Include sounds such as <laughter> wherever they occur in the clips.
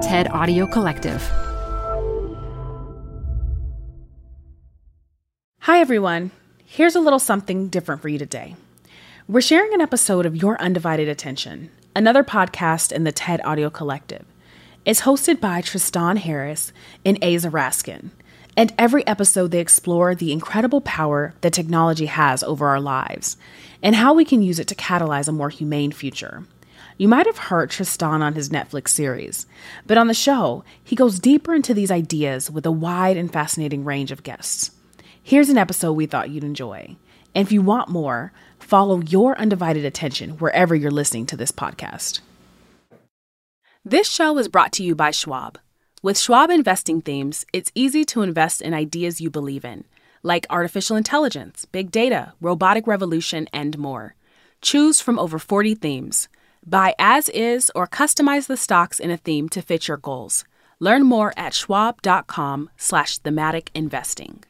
TED Audio Collective. Hi, everyone. Here's a little something different for you today. We're sharing an episode of Your Undivided Attention, another podcast in the TED Audio Collective. It's hosted by Tristan Harris and Aza Raskin. And every episode, they explore the incredible power that technology has over our lives and how we can use it to catalyze a more humane future. You might have heard Tristan on his Netflix series, but on the show, he goes deeper into these ideas with a wide and fascinating range of guests. Here's an episode we thought you'd enjoy. And if you want more, follow your undivided attention wherever you're listening to this podcast. This show is brought to you by Schwab. With Schwab investing themes, it's easy to invest in ideas you believe in, like artificial intelligence, big data, robotic revolution, and more. Choose from over 40 themes. Buy as is or customize the stocks in a theme to fit your goals. Learn more at schwab.com slash thematic investing.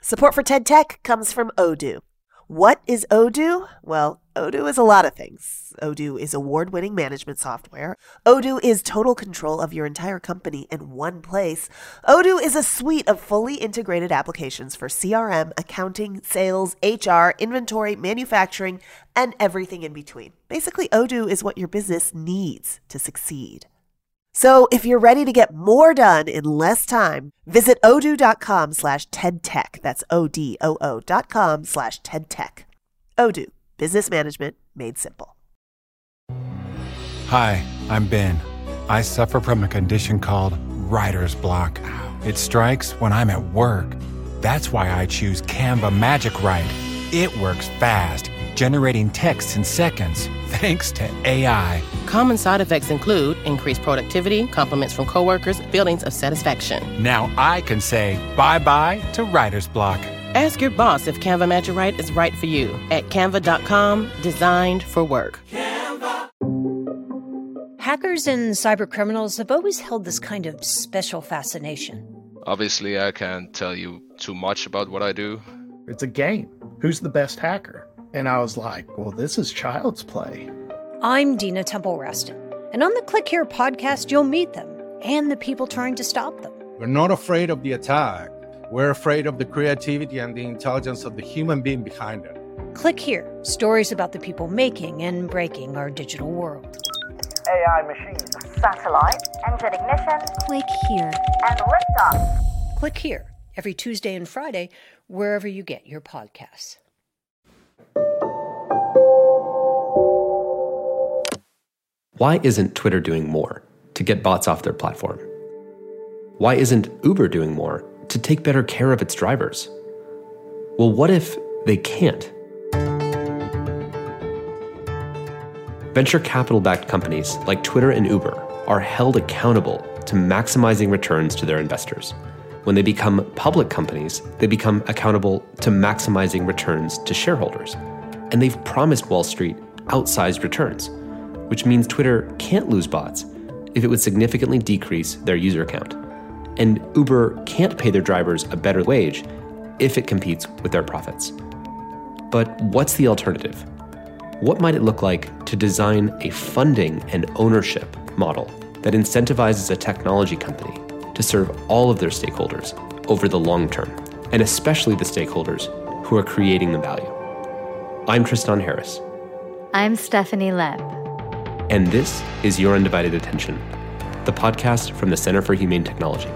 Support for TED Tech comes from Odoo. What is Odoo? Well, Odoo is a lot of things. Odoo is award winning management software. Odoo is total control of your entire company in one place. Odoo is a suite of fully integrated applications for CRM, accounting, sales, HR, inventory, manufacturing, and everything in between. Basically, Odoo is what your business needs to succeed. So if you're ready to get more done in less time, visit odoo.com slash tedtech. That's O-D-O-O dot com slash tedtech. Odoo, business management made simple. Hi, I'm Ben. I suffer from a condition called writer's block. It strikes when I'm at work. That's why I choose Canva Magic Write. It works fast, generating texts in seconds, thanks to AI. Common side effects include increased productivity, compliments from coworkers, feelings of satisfaction. Now I can say bye bye to writer's block. Ask your boss if Canva Magic Write is right for you at canva.com, designed for work. Canva. Hackers and cybercriminals have always held this kind of special fascination. Obviously, I can't tell you too much about what I do. It's a game. Who's the best hacker? And I was like, well, this is child's play. I'm Dina Temple Raston, and on the Click Here podcast, you'll meet them and the people trying to stop them. We're not afraid of the attack. We're afraid of the creativity and the intelligence of the human being behind it. Click Here stories about the people making and breaking our digital world. AI machines, satellite, engine ignition, click here, and liftoff. Click Here every Tuesday and Friday, wherever you get your podcasts. Why isn't Twitter doing more to get bots off their platform? Why isn't Uber doing more to take better care of its drivers? Well, what if they can't? Venture capital backed companies like Twitter and Uber are held accountable to maximizing returns to their investors. When they become public companies, they become accountable to maximizing returns to shareholders. And they've promised Wall Street outsized returns which means Twitter can't lose bots if it would significantly decrease their user count. And Uber can't pay their drivers a better wage if it competes with their profits. But what's the alternative? What might it look like to design a funding and ownership model that incentivizes a technology company to serve all of their stakeholders over the long term, and especially the stakeholders who are creating the value? I'm Tristan Harris. I'm Stephanie Lepp and this is Your Undivided Attention, the podcast from the Center for Humane Technology.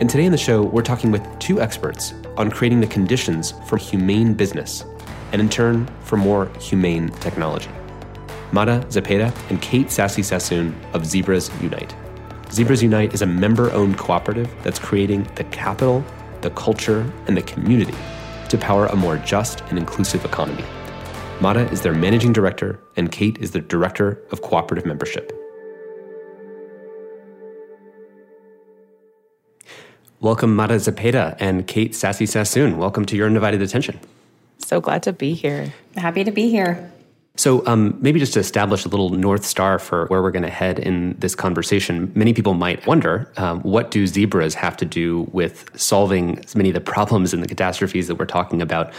And today in the show, we're talking with two experts on creating the conditions for humane business and, in turn, for more humane technology. Mara Zepeda and Kate Sassy Sassoon of Zebras Unite. Zebras Unite is a member owned cooperative that's creating the capital, the culture, and the community to power a more just and inclusive economy. Mara is their managing director, and Kate is the director of cooperative membership. Welcome, Mara Zepeda and Kate Sassy Sassoon. Welcome to your undivided attention. So glad to be here. Happy to be here. So, um, maybe just to establish a little North Star for where we're going to head in this conversation, many people might wonder um, what do zebras have to do with solving many of the problems and the catastrophes that we're talking about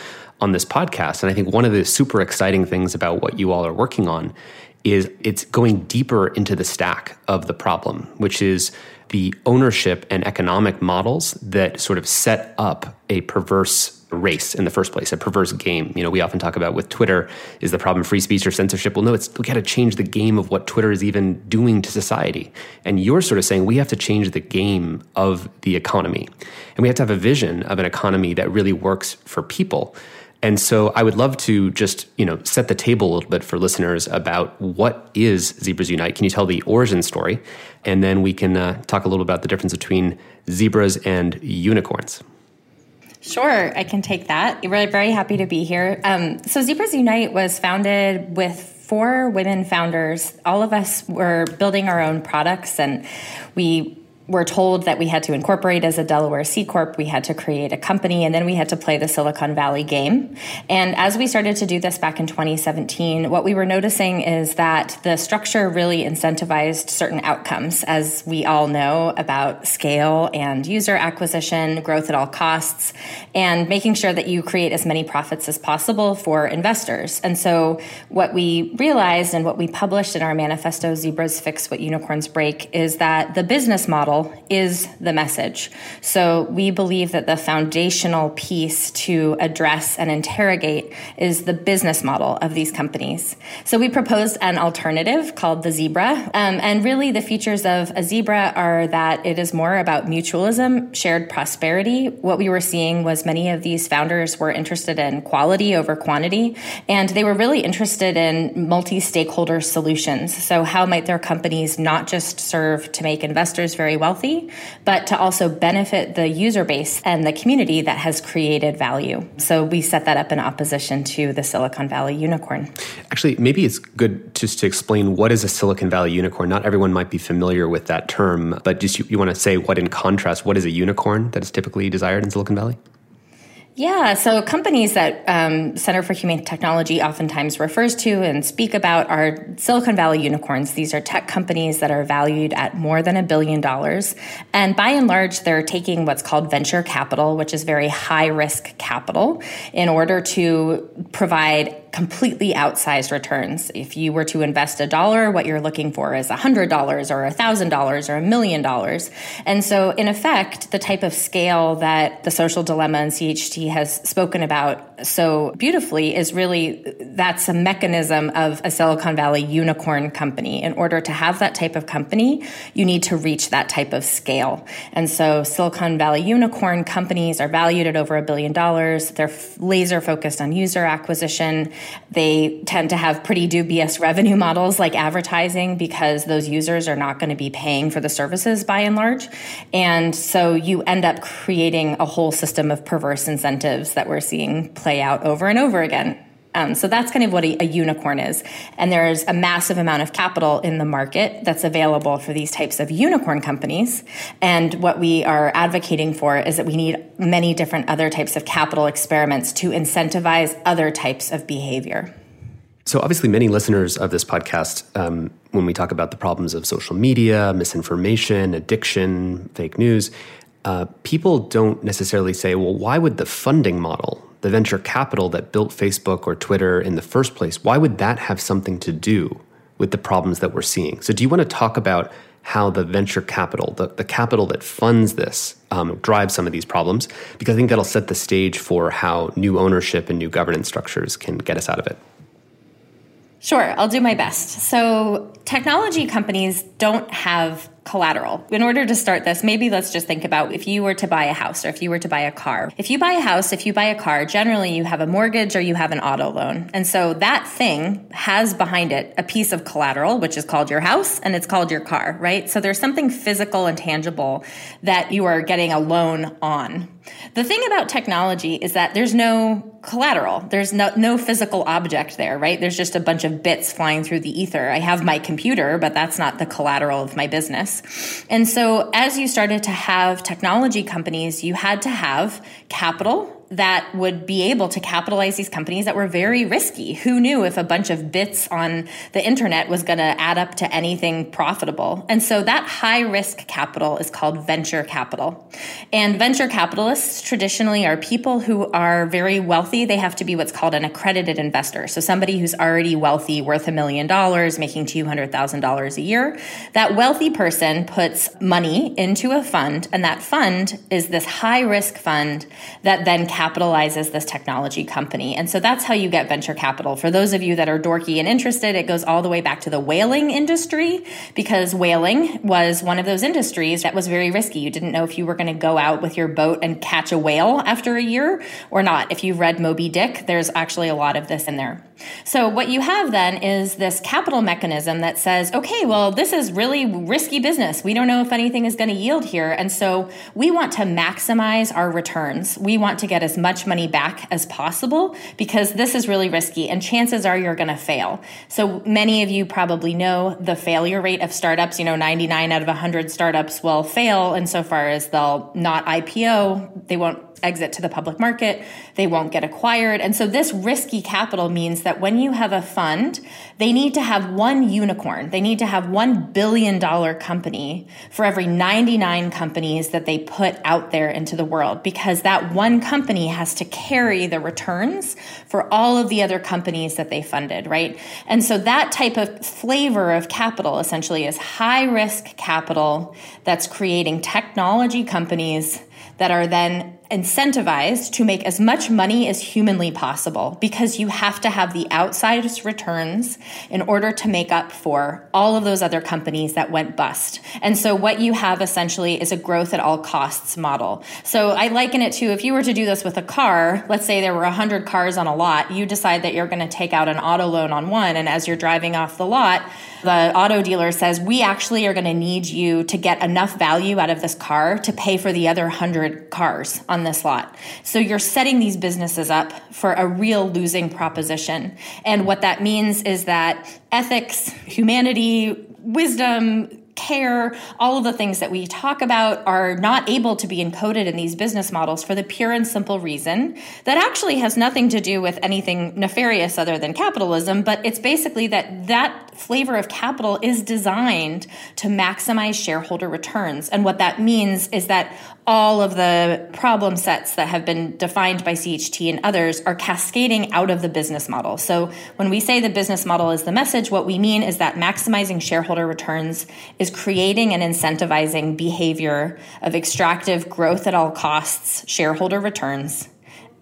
on this podcast? And I think one of the super exciting things about what you all are working on is it's going deeper into the stack of the problem, which is the ownership and economic models that sort of set up a perverse race in the first place, a perverse game. You know, we often talk about with Twitter is the problem free speech or censorship? Well, no, it's we got to change the game of what Twitter is even doing to society. And you're sort of saying we have to change the game of the economy. And we have to have a vision of an economy that really works for people. And so I would love to just, you know, set the table a little bit for listeners about what is Zebras Unite. Can you tell the origin story? And then we can uh, talk a little about the difference between zebras and unicorns. Sure, I can take that. We're very happy to be here. Um, so, Zebras Unite was founded with four women founders. All of us were building our own products, and we were told that we had to incorporate as a Delaware C Corp, we had to create a company, and then we had to play the Silicon Valley game. And as we started to do this back in 2017, what we were noticing is that the structure really incentivized certain outcomes, as we all know about scale and user acquisition, growth at all costs, and making sure that you create as many profits as possible for investors. And so, what we realized and what we published in our manifesto, Zebras Fix What Unicorns Break, is that the business model is the message. So we believe that the foundational piece to address and interrogate is the business model of these companies. So we proposed an alternative called the Zebra. Um, and really, the features of a Zebra are that it is more about mutualism, shared prosperity. What we were seeing was many of these founders were interested in quality over quantity, and they were really interested in multi stakeholder solutions. So, how might their companies not just serve to make investors very well? Wealthy, but to also benefit the user base and the community that has created value. So we set that up in opposition to the Silicon Valley unicorn. Actually, maybe it's good just to explain what is a Silicon Valley unicorn. Not everyone might be familiar with that term, but just you, you want to say what in contrast, what is a unicorn that is typically desired in Silicon Valley? Yeah, so companies that um, Center for Humane Technology oftentimes refers to and speak about are Silicon Valley unicorns. These are tech companies that are valued at more than a billion dollars. And by and large, they're taking what's called venture capital, which is very high risk capital, in order to provide completely outsized returns. If you were to invest a dollar, what you're looking for is $100 or $1,000 or a million dollars. And so, in effect, the type of scale that the social dilemma and CHT has spoken about so beautifully is really that's a mechanism of a Silicon Valley unicorn company. In order to have that type of company, you need to reach that type of scale. And so, Silicon Valley unicorn companies are valued at over a billion dollars. They're laser focused on user acquisition. They tend to have pretty dubious <laughs> revenue models like advertising because those users are not going to be paying for the services by and large. And so you end up creating a whole system of perverse incentives that we're seeing play out over and over again. Um, so that's kind of what a, a, unicorn is. And there's a massive amount of capital in the market that's available for these types of unicorn companies. And what we are advocating for is that we need many different other types of capital experiments to incentivize other types of behavior. So, obviously, many listeners of this podcast, um, when we talk about the problems of social media, misinformation, addiction, fake news, uh, people don't necessarily say, well, why would the funding model the venture capital that built Facebook or Twitter in the first place, why would that have something to do with the problems that we're seeing? So, do you want to talk about how the venture capital, the, the capital that funds this, um, drives some of these problems? Because I think that'll set the stage for how new ownership and new governance structures can get us out of it. Sure, I'll do my best. So, technology companies don't have collateral. In order to start this, maybe let's just think about if you were to buy a house or if you were to buy a car. If you buy a house, if you buy a car, generally you have a mortgage or you have an auto loan. And so that thing has behind it a piece of collateral, which is called your house and it's called your car, right? So there's something physical and tangible that you are getting a loan on. The thing about technology is that there's no collateral. There's no, no physical object there, right? There's just a bunch of bits flying through the ether. I have my computer, but that's not the collateral of my business. And so as you started to have technology companies, you had to have capital that would be able to capitalize these companies that were very risky. Who knew if a bunch of bits on the internet was going to add up to anything profitable? And so that high risk capital is called venture capital. And venture capitalists traditionally are people who are very wealthy. They have to be what's called an accredited investor. So somebody who's already wealthy, worth a million dollars, making $200,000 a year. That wealthy person puts money into a fund, and that fund is this high risk fund that then capitalizes this technology company. And so that's how you get venture capital. For those of you that are dorky and interested, it goes all the way back to the whaling industry because whaling was one of those industries that was very risky. You didn't know if you were going to go out with your boat and catch a whale after a year or not. If you've read Moby Dick, there's actually a lot of this in there. So, what you have then is this capital mechanism that says, okay, well, this is really risky business. We don't know if anything is going to yield here. And so, we want to maximize our returns. We want to get as much money back as possible because this is really risky and chances are you're going to fail. So, many of you probably know the failure rate of startups. You know, 99 out of 100 startups will fail insofar as they'll not IPO, they won't exit to the public market, they won't get acquired. And so this risky capital means that when you have a fund, they need to have one unicorn. They need to have one billion dollar company for every 99 companies that they put out there into the world because that one company has to carry the returns for all of the other companies that they funded, right? And so that type of flavor of capital essentially is high risk capital that's creating technology companies that are then incentivized to make as much money as humanly possible because you have to have the outsized returns in order to make up for all of those other companies that went bust. And so what you have essentially is a growth at all costs model. So I liken it to if you were to do this with a car, let's say there were 100 cars on a lot, you decide that you're going to take out an auto loan on one and as you're driving off the lot, the auto dealer says, We actually are going to need you to get enough value out of this car to pay for the other 100 cars on this lot. So you're setting these businesses up for a real losing proposition. And what that means is that ethics, humanity, wisdom, care, all of the things that we talk about are not able to be encoded in these business models for the pure and simple reason that actually has nothing to do with anything nefarious other than capitalism, but it's basically that that flavor of capital is designed to maximize shareholder returns. And what that means is that all of the problem sets that have been defined by CHT and others are cascading out of the business model. So when we say the business model is the message, what we mean is that maximizing shareholder returns is creating and incentivizing behavior of extractive growth at all costs, shareholder returns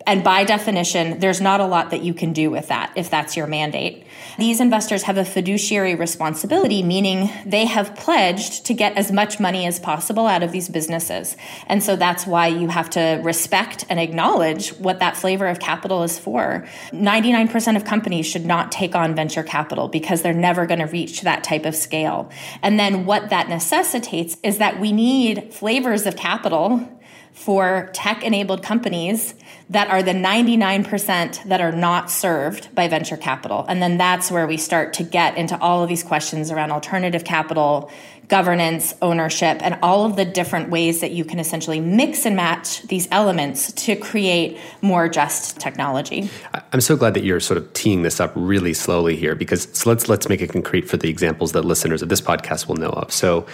and by definition, there's not a lot that you can do with that if that's your mandate. These investors have a fiduciary responsibility, meaning they have pledged to get as much money as possible out of these businesses. And so that's why you have to respect and acknowledge what that flavor of capital is for. 99% of companies should not take on venture capital because they're never going to reach that type of scale. And then what that necessitates is that we need flavors of capital for tech enabled companies that are the 99% that are not served by venture capital. And then that's where we start to get into all of these questions around alternative capital, governance, ownership, and all of the different ways that you can essentially mix and match these elements to create more just technology. I'm so glad that you're sort of teeing this up really slowly here because so let's let's make it concrete for the examples that listeners of this podcast will know of. So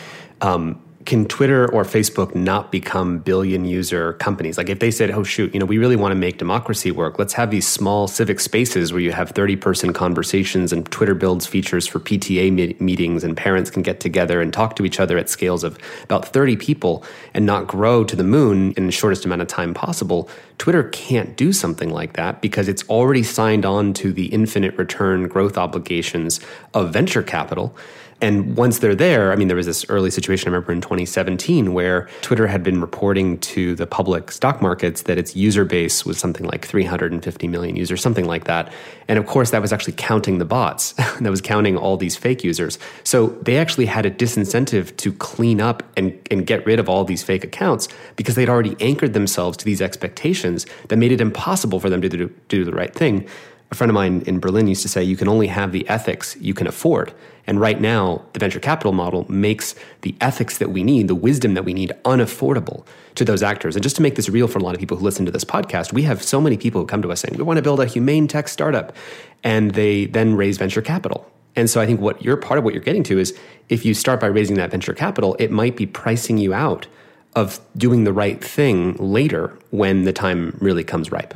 um, can Twitter or Facebook not become billion user companies? Like if they said, "Oh shoot, you know, we really want to make democracy work. Let's have these small civic spaces where you have 30 person conversations and Twitter builds features for PTA me- meetings and parents can get together and talk to each other at scales of about 30 people and not grow to the moon in the shortest amount of time possible." Twitter can't do something like that because it's already signed on to the infinite return growth obligations of venture capital. And once they're there, I mean, there was this early situation I remember in 2017 where Twitter had been reporting to the public stock markets that its user base was something like 350 million users, something like that. And of course, that was actually counting the bots, <laughs> that was counting all these fake users. So they actually had a disincentive to clean up and, and get rid of all these fake accounts because they'd already anchored themselves to these expectations that made it impossible for them to do, do the right thing. A friend of mine in Berlin used to say, you can only have the ethics you can afford. And right now, the venture capital model makes the ethics that we need, the wisdom that we need, unaffordable to those actors. And just to make this real for a lot of people who listen to this podcast, we have so many people who come to us saying, we want to build a humane tech startup. And they then raise venture capital. And so I think what you're part of what you're getting to is if you start by raising that venture capital, it might be pricing you out of doing the right thing later when the time really comes ripe.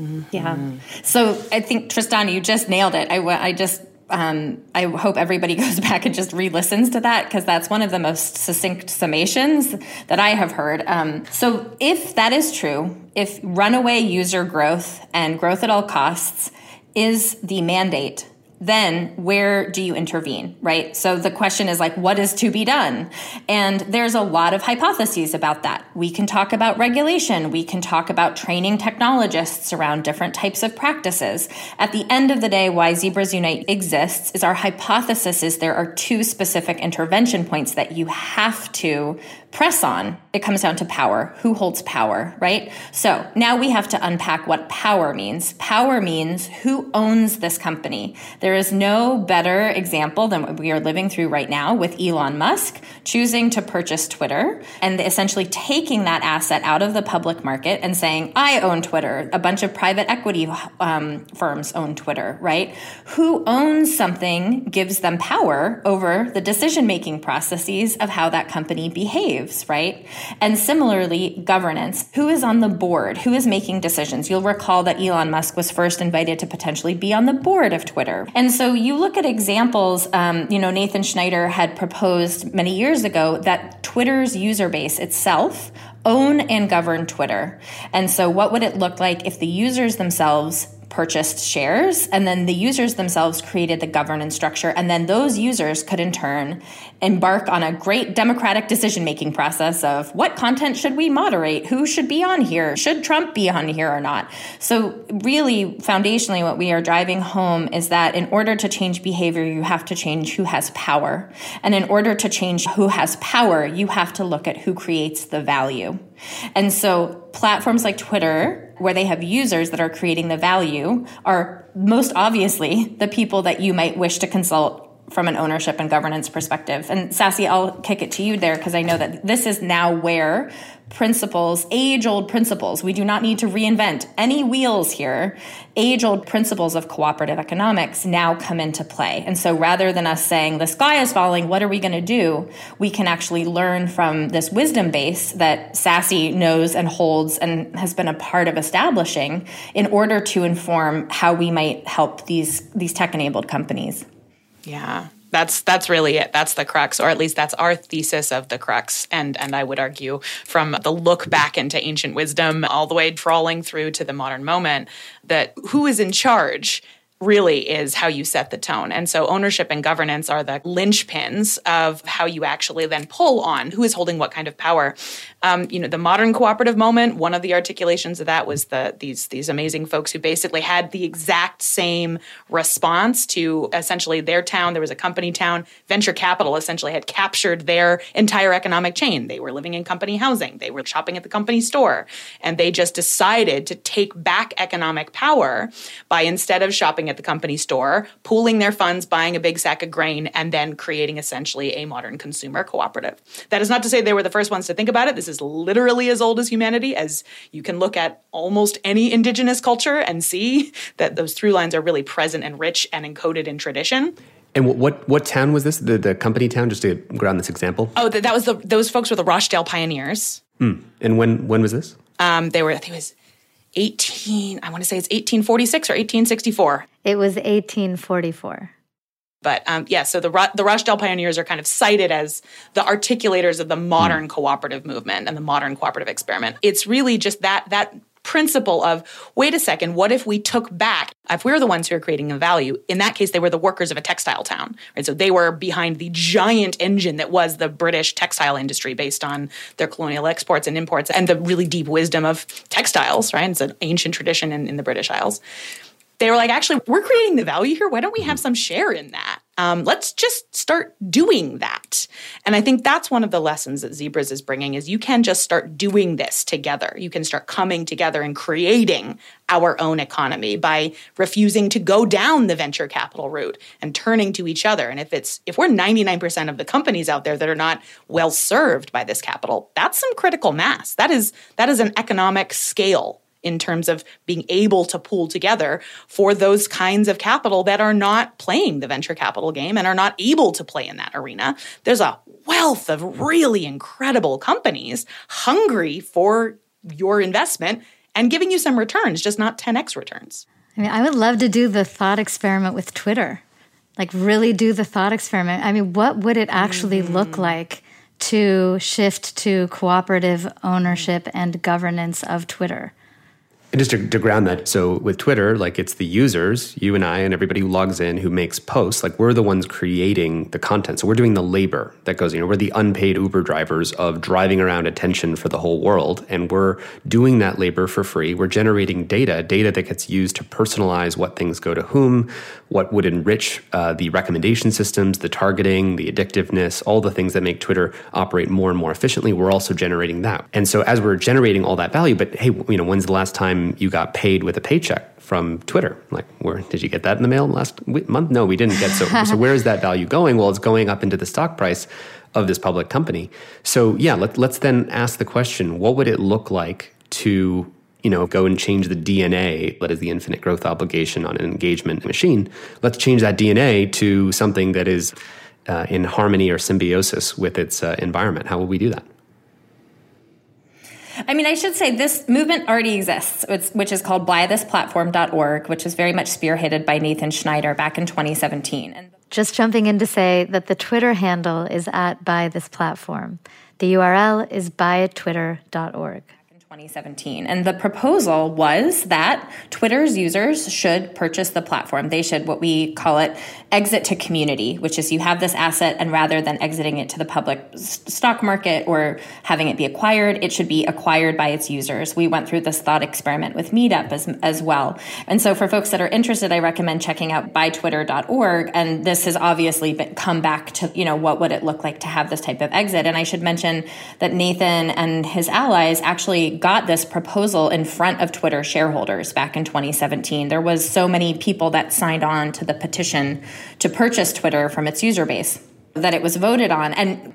Mm-hmm. Yeah. So I think Tristan, you just nailed it. I, I just um, I hope everybody <laughs> goes back and just re-listens to that because that's one of the most succinct summations that I have heard. Um, so if that is true, if runaway user growth and growth at all costs is the mandate then where do you intervene, right? So the question is like, what is to be done? And there's a lot of hypotheses about that. We can talk about regulation. We can talk about training technologists around different types of practices. At the end of the day, why Zebras Unite exists is our hypothesis is there are two specific intervention points that you have to press on, it comes down to power. Who holds power, right? So now we have to unpack what power means. Power means who owns this company. There is no better example than what we are living through right now with Elon Musk choosing to purchase Twitter and essentially taking that asset out of the public market and saying, I own Twitter. A bunch of private equity um, firms own Twitter, right? Who owns something gives them power over the decision making processes of how that company behaves right? And similarly, governance. Who is on the board? Who is making decisions? You'll recall that Elon Musk was first invited to potentially be on the board of Twitter. And so you look at examples, um, you know, Nathan Schneider had proposed many years ago that Twitter's user base itself own and govern Twitter. And so, what would it look like if the users themselves purchased shares and then the users themselves created the governance structure and then those users could in turn embark on a great democratic decision making process of what content should we moderate who should be on here should trump be on here or not. So really foundationally what we are driving home is that in order to change behavior you have to change who has power. And in order to change who has power you have to look at who creates the value and so platforms like twitter where they have users that are creating the value are most obviously the people that you might wish to consult from an ownership and governance perspective. And Sassy, I'll kick it to you there because I know that this is now where principles, age old principles. We do not need to reinvent any wheels here. Age old principles of cooperative economics now come into play. And so rather than us saying the sky is falling, what are we going to do? We can actually learn from this wisdom base that Sassy knows and holds and has been a part of establishing in order to inform how we might help these, these tech enabled companies. Yeah that's that's really it. That's the crux or at least that's our thesis of the crux. And and i would argue from the look back into ancient wisdom all the way trawling through to the modern moment that who is in charge really is how you set the tone. And so ownership and governance are the linchpins of how you actually then pull on who is holding what kind of power. Um, you know, the modern cooperative moment, one of the articulations of that was the these these amazing folks who basically had the exact same response to essentially their town. There was a company town. Venture capital essentially had captured their entire economic chain. They were living in company housing. They were shopping at the company store. And they just decided to take back economic power by instead of shopping at the company store, pooling their funds, buying a big sack of grain, and then creating essentially a modern consumer cooperative. That is not to say they were the first ones to think about it. This is literally as old as humanity, as you can look at almost any indigenous culture and see that those through lines are really present and rich and encoded in tradition. And what, what, what town was this? The the company town? Just to ground this example. Oh, that, that was the those folks were the Rochdale pioneers. Mm. And when when was this? Um, they were. I think it was 18, I want to say it's 1846 or 1864. It was 1844. But um, yeah, so the the Rochdale pioneers are kind of cited as the articulators of the modern mm. cooperative movement and the modern cooperative experiment. It's really just that that principle of wait a second, what if we took back, if we were the ones who are creating a value, in that case, they were the workers of a textile town, right? So they were behind the giant engine that was the British textile industry based on their colonial exports and imports and the really deep wisdom of textiles, right? It's an ancient tradition in, in the British Isles they were like, actually, we're creating the value here. Why don't we have some share in that? Um, let's just start doing that. And I think that's one of the lessons that Zebras is bringing is you can just start doing this together. You can start coming together and creating our own economy by refusing to go down the venture capital route and turning to each other. And if it's if we're 99% of the companies out there that are not well served by this capital, that's some critical mass. That is that is an economic scale in terms of being able to pool together for those kinds of capital that are not playing the venture capital game and are not able to play in that arena. There's a wealth of really incredible companies hungry for your investment and giving you some returns, just not 10x returns. I mean, I would love to do the thought experiment with Twitter. Like, really do the thought experiment. I mean, what would it actually mm-hmm. look like to shift to cooperative ownership and governance of Twitter? And just to, to, ground that, so with Twitter, like it's the users, you and I, and everybody who logs in who makes posts, like we're the ones creating the content. So we're doing the labor that goes, you know, we're the unpaid Uber drivers of driving around attention for the whole world. And we're doing that labor for free. We're generating data, data that gets used to personalize what things go to whom, what would enrich uh, the recommendation systems, the targeting, the addictiveness, all the things that make Twitter operate more and more efficiently. We're also generating that. And so as we're generating all that value, but hey, you know, when's the last time time you got paid with a paycheck from Twitter. Like, where did you get that in the mail last month? No, we didn't get so. so where is that value going? Well, it's going up into the stock price of this public company. So yeah, let, let's then ask the question: What would it look like to you know go and change the DNA that is the infinite growth obligation on an engagement machine? Let's change that DNA to something that is uh, in harmony or symbiosis with its uh, environment. How will we do that? I mean, I should say this movement already exists, which is called buythisplatform.org, which is very much spearheaded by Nathan Schneider back in 2017. And Just jumping in to say that the Twitter handle is at buythisplatform. The URL is buytwitter.org. 2017. And the proposal was that Twitter's users should purchase the platform. They should, what we call it, exit to community, which is you have this asset, and rather than exiting it to the public stock market or having it be acquired, it should be acquired by its users. We went through this thought experiment with Meetup as, as well. And so for folks that are interested, I recommend checking out buytwitter.org. And this has obviously been, come back to, you know, what would it look like to have this type of exit? And I should mention that Nathan and his allies actually got this proposal in front of Twitter shareholders back in 2017. There was so many people that signed on to the petition to purchase Twitter from its user base that it was voted on. And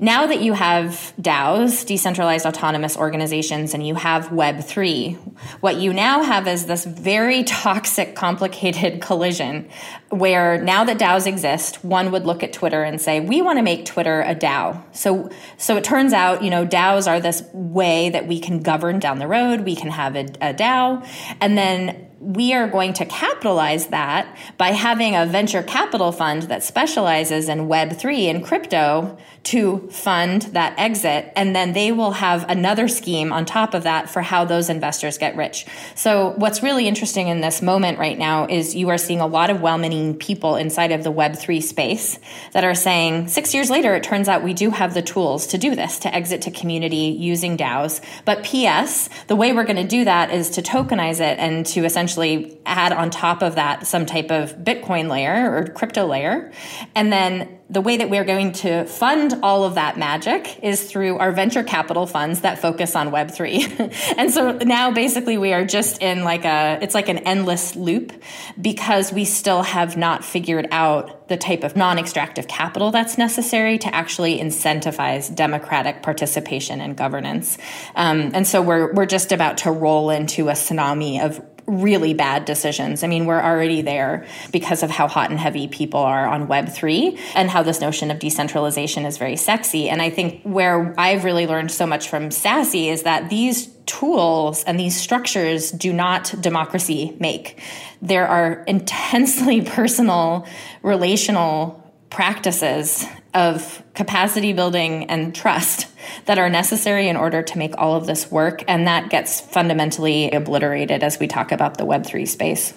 now that you have DAOs, decentralized autonomous organizations, and you have Web3, what you now have is this very toxic, complicated <laughs> collision where now that DAOs exist, one would look at Twitter and say, we want to make Twitter a DAO. So, so it turns out, you know, DAOs are this way that we can govern down the road. We can have a, a DAO. And then we are going to capitalize that by having a venture capital fund that specializes in Web3 and crypto to fund that exit. And then they will have another scheme on top of that for how those investors get rich. So, what's really interesting in this moment right now is you are seeing a lot of well meaning people inside of the Web3 space that are saying, six years later, it turns out we do have the tools to do this, to exit to community using DAOs. But P.S., the way we're going to do that is to tokenize it and to essentially essentially add on top of that some type of Bitcoin layer or crypto layer. And then the way that we're going to fund all of that magic is through our venture capital funds that focus on Web3. <laughs> and so now basically we are just in like a, it's like an endless loop because we still have not figured out the type of non extractive capital that's necessary to actually incentivize democratic participation and governance. Um, and so we're, we're just about to roll into a tsunami of really bad decisions. I mean, we're already there because of how hot and heavy people are on Web3 and how this notion of decentralization is very sexy. And I think where I've really learned so much from Sassy is that these tools and these structures do not democracy make. There are intensely <laughs> personal, relational practices of capacity building and trust that are necessary in order to make all of this work. And that gets fundamentally obliterated as we talk about the Web3 space.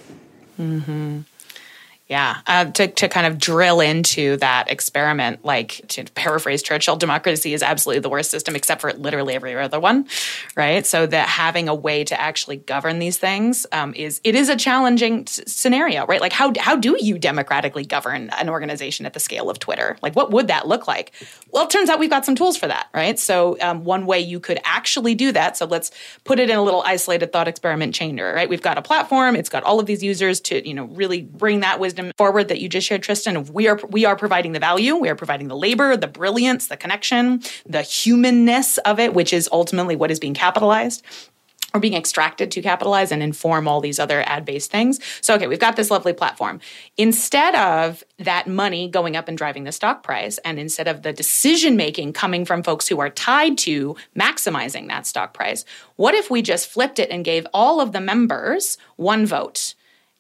Mm-hmm. Yeah, uh, to, to kind of drill into that experiment, like to paraphrase Churchill, democracy is absolutely the worst system except for literally every other one, right? So that having a way to actually govern these things um, is it is a challenging scenario, right? Like how how do you democratically govern an organization at the scale of Twitter? Like what would that look like? Well, it turns out we've got some tools for that, right? So um, one way you could actually do that. So let's put it in a little isolated thought experiment chamber, right? We've got a platform; it's got all of these users to you know really bring that wisdom forward that you just shared, Tristan. We are we are providing the value, we are providing the labor, the brilliance, the connection, the humanness of it, which is ultimately what is being capitalized or being extracted to capitalize and inform all these other ad based things. So, okay, we've got this lovely platform. Instead of that money going up and driving the stock price, and instead of the decision making coming from folks who are tied to maximizing that stock price, what if we just flipped it and gave all of the members one vote?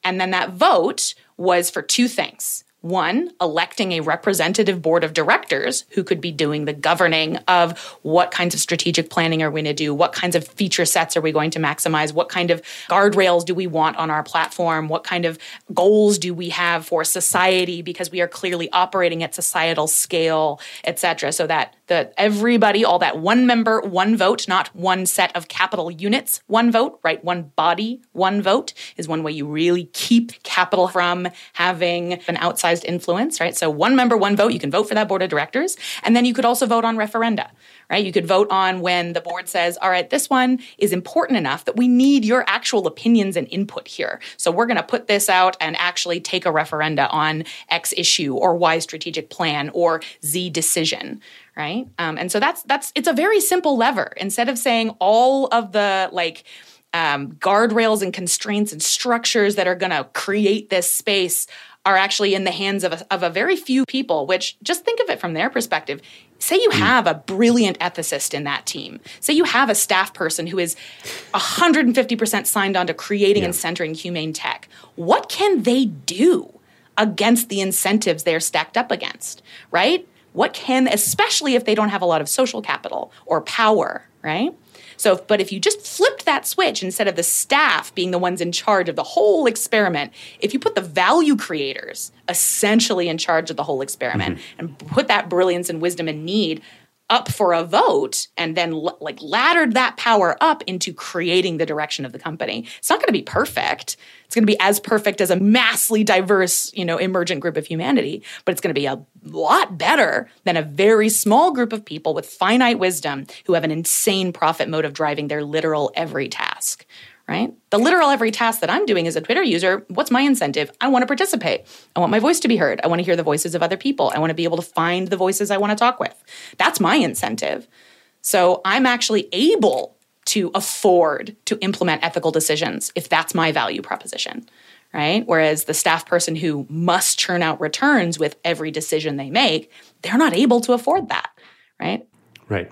And then that vote was for two things. One, electing a representative board of directors who could be doing the governing of what kinds of strategic planning are we going to do, what kinds of feature sets are we going to maximize, what kind of guardrails do we want on our platform, what kind of goals do we have for society because we are clearly operating at societal scale, et cetera, so that the everybody, all that one member, one vote, not one set of capital units, one vote, right? One body, one vote is one way you really keep capital from having an outsized influence, right? So one member, one vote, you can vote for that board of directors. And then you could also vote on referenda, right? You could vote on when the board says, all right, this one is important enough that we need your actual opinions and input here. So we're going to put this out and actually take a referenda on X issue or Y strategic plan or Z decision, right? Um, and so that's that's it's a very simple lever. Instead of saying all of the like um, guardrails and constraints and structures that are going to create this space are actually in the hands of a, of a very few people. Which just think of it from their perspective. Say you have a brilliant ethicist in that team. Say you have a staff person who is 150% signed on to creating and centering humane tech. What can they do against the incentives they're stacked up against, right? What can, especially if they don't have a lot of social capital or power, right? So, but if you just flipped that switch instead of the staff being the ones in charge of the whole experiment, if you put the value creators essentially in charge of the whole experiment mm-hmm. and put that brilliance and wisdom and need up for a vote and then like laddered that power up into creating the direction of the company. It's not going to be perfect. It's going to be as perfect as a massively diverse, you know, emergent group of humanity, but it's going to be a lot better than a very small group of people with finite wisdom who have an insane profit motive driving their literal every task. Right? The literal every task that I'm doing as a Twitter user, what's my incentive? I want to participate. I want my voice to be heard. I want to hear the voices of other people. I want to be able to find the voices I want to talk with. That's my incentive. So I'm actually able to afford to implement ethical decisions if that's my value proposition, right? Whereas the staff person who must churn out returns with every decision they make, they're not able to afford that, right? Right.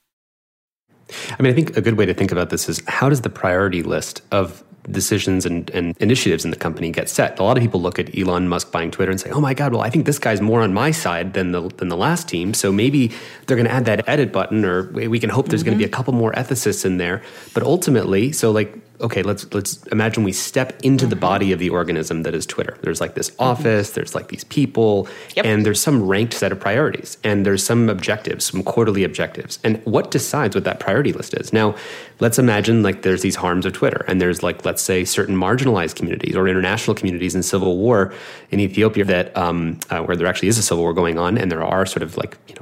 I mean, I think a good way to think about this is how does the priority list of decisions and, and initiatives in the company get set? A lot of people look at Elon Musk buying Twitter and say, "Oh my God, well, I think this guy's more on my side than the than the last team, so maybe they're going to add that edit button, or we can hope there's going to be mm-hmm. a couple more ethicists in there." But ultimately, so like okay, let's let's imagine we step into the body of the organism that is Twitter. There's like this mm-hmm. office, there's like these people, Yep. and there's some ranked set of priorities, and there's some objectives, some quarterly objectives. And what decides what that priority list is? Now, let's imagine like there's these harms of Twitter, and there's like let's say certain marginalized communities or international communities in civil war in Ethiopia that um, uh, where there actually is a civil war going on, and there are sort of like you know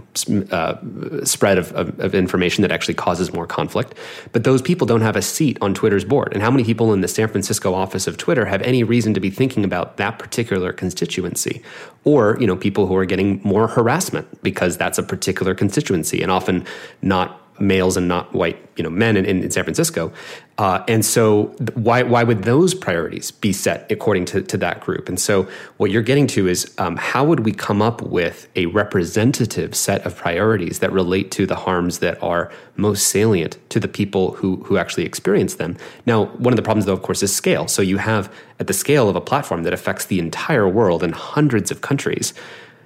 uh, spread of, of, of information that actually causes more conflict. But those people don't have a seat on Twitter's board. And how many people in the San Francisco office of Twitter have any reason to be thinking about that particular constituency? Or, you know, people who are getting more harassment because that's a particular constituency and often not males and not white, you know, men in, in San Francisco. Uh, and so why, why would those priorities be set according to, to that group? And so what you're getting to is um, how would we come up with a representative set of priorities that relate to the harms that are most salient to the people who, who actually experience them? Now, one of the problems though, of course, is scale. So you have at the scale of a platform that affects the entire world and hundreds of countries,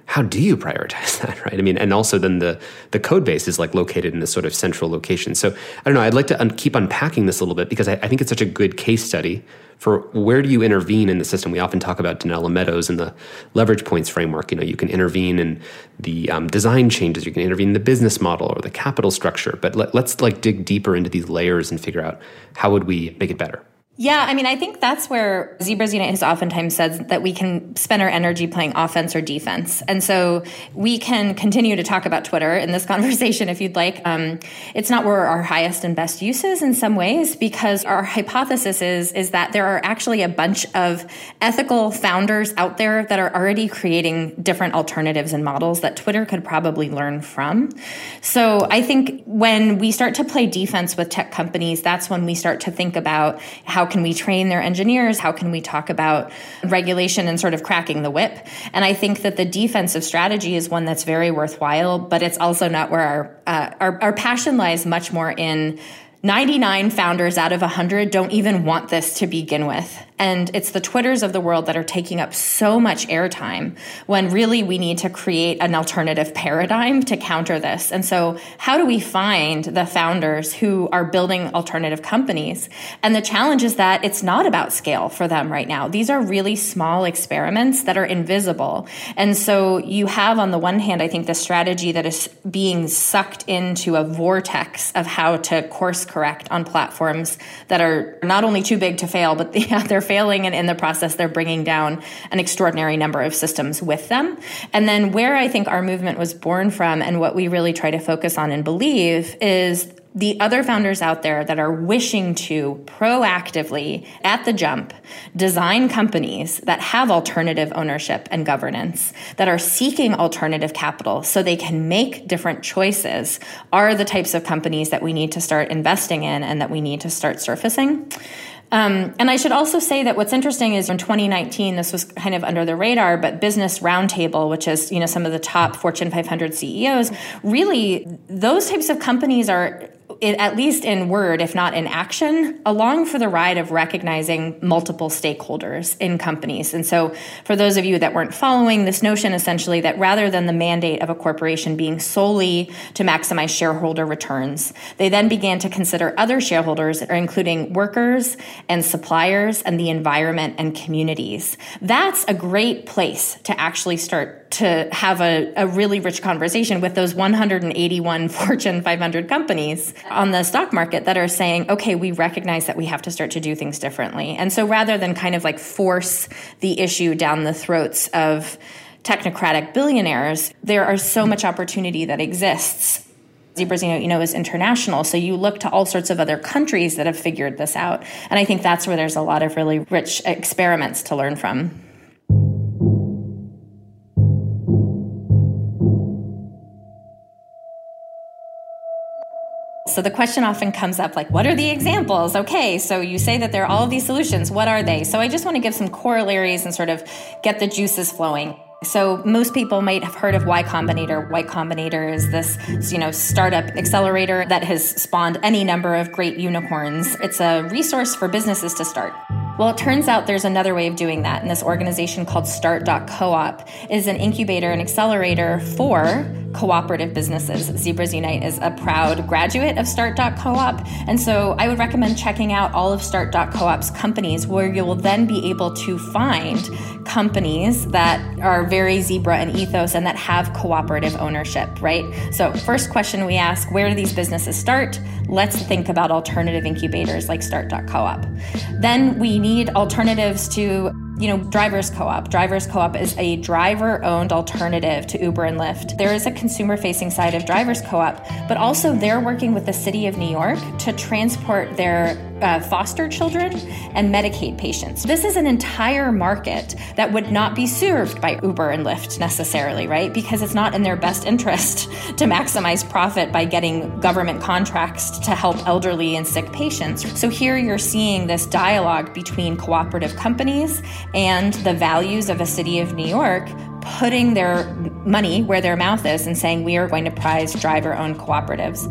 how do you prioritize <laughs> that right? I mean and also then the the code base is like located in this sort of central location. So i don't know i'd like to un- keep unpacking this a little bit because I, I think it's such a good case study for where do you intervene in the system. We often talk about Donella Meadows and the leverage points framework. You know you can intervene in the um, design changes you can intervene in the business model or the capital structure but let, let's like dig deeper into these layers and figure out how would we make it better Yeah, I mean, I think that's where Zebras Unite has oftentimes said that we can spend our energy playing offense or defense. And so we can continue to talk about Twitter in this <laughs> conversation if you'd like. Um, it's not where our highest and best uses in some ways because our hypothesis is, is that there are actually a bunch of ethical founders out there that are already creating different alternatives and models that Twitter could probably learn from. So I think when we start to play defense with tech companies, that's when we start to think about how can we train their engineers? How can we talk about regulation and sort of cracking the whip? And I think that the defensive strategy is one that's very worthwhile, but it's also not where our, uh, our, our passion lies much more in 99 founders out of 100 don't even want this to begin with. And it's the Twitters of the world that are taking up so much airtime when really we need to create an alternative paradigm to counter this. And so, how do we find the founders who are building alternative companies? And the challenge is that it's not about scale for them right now. These are really small experiments that are invisible. And so, you have on the one hand, I think, the strategy that is being sucked into a vortex of how to course correct on platforms that are not only too big to fail, but <laughs> they're failing and in the process they're bringing down an extraordinary number of systems with them. And then where i think our movement was born from and what we really try to focus on and believe is the other founders out there that are wishing to proactively at the jump design companies that have alternative ownership and governance that are seeking alternative capital so they can make different choices are the types of companies that we need to start investing in and that we need to start surfacing um, and I should also say that what's interesting is in 2019, this was kind of under the radar, but Business Roundtable, which is you know some of the top Fortune 500 CEOs, really those types of companies are at least in word, if not in action, along for the ride of recognizing multiple stakeholders in companies. And so, for those of you that weren't following, this notion essentially that rather than the mandate of a corporation being solely to maximize shareholder returns, they then began to consider other shareholders, including workers and suppliers and the environment and communities. That's a great place to actually start to have a, a really rich conversation with those 181 <laughs> Fortune 500 companies on the stock market that are saying, okay, we recognize that we have to start to do things differently. And so rather than kind of like force the issue down the throats of technocratic billionaires, there are so much opportunity that exists. Know, you know, is international. So you look to all sorts of other countries that have figured this out. And I think that's where there's a lot of really rich experiments to learn from. So the question often comes up like, what are the examples? Okay, so you say that there are all of these solutions. What are they? So I just want to give some corollaries and sort of get the juices flowing. So most people might have heard of Y Combinator. Y Combinator is this, you know, startup accelerator that has spawned any number of great unicorns. It's a resource for businesses to start. Well, it turns out there's another way of doing that, and this organization called Start.coop is an incubator and accelerator for cooperative businesses. Zebras Unite is a proud graduate of Start.coop, and so I would recommend checking out all of Start.coop's companies where you will then be able to find companies that are very zebra and ethos and that have cooperative ownership, right? So, first question we ask where do these businesses start? Let's think about alternative incubators like Start.coop. Then we need alternatives to you know, Drivers Co-op. Drivers Co-op is a driver-owned alternative to Uber and Lyft. There is a consumer-facing side of Drivers Co-op, but also they're working with the city of New York to transport their uh, foster children and Medicaid patients. This is an entire market that would not be served by Uber and Lyft necessarily, right? Because it's not in their best interest <laughs> to maximize profit by getting government contracts to help elderly and sick patients. So here you're seeing this dialogue between cooperative companies and the values of a city of New York putting their money where their mouth is and saying we are going to prize driver owned cooperatives.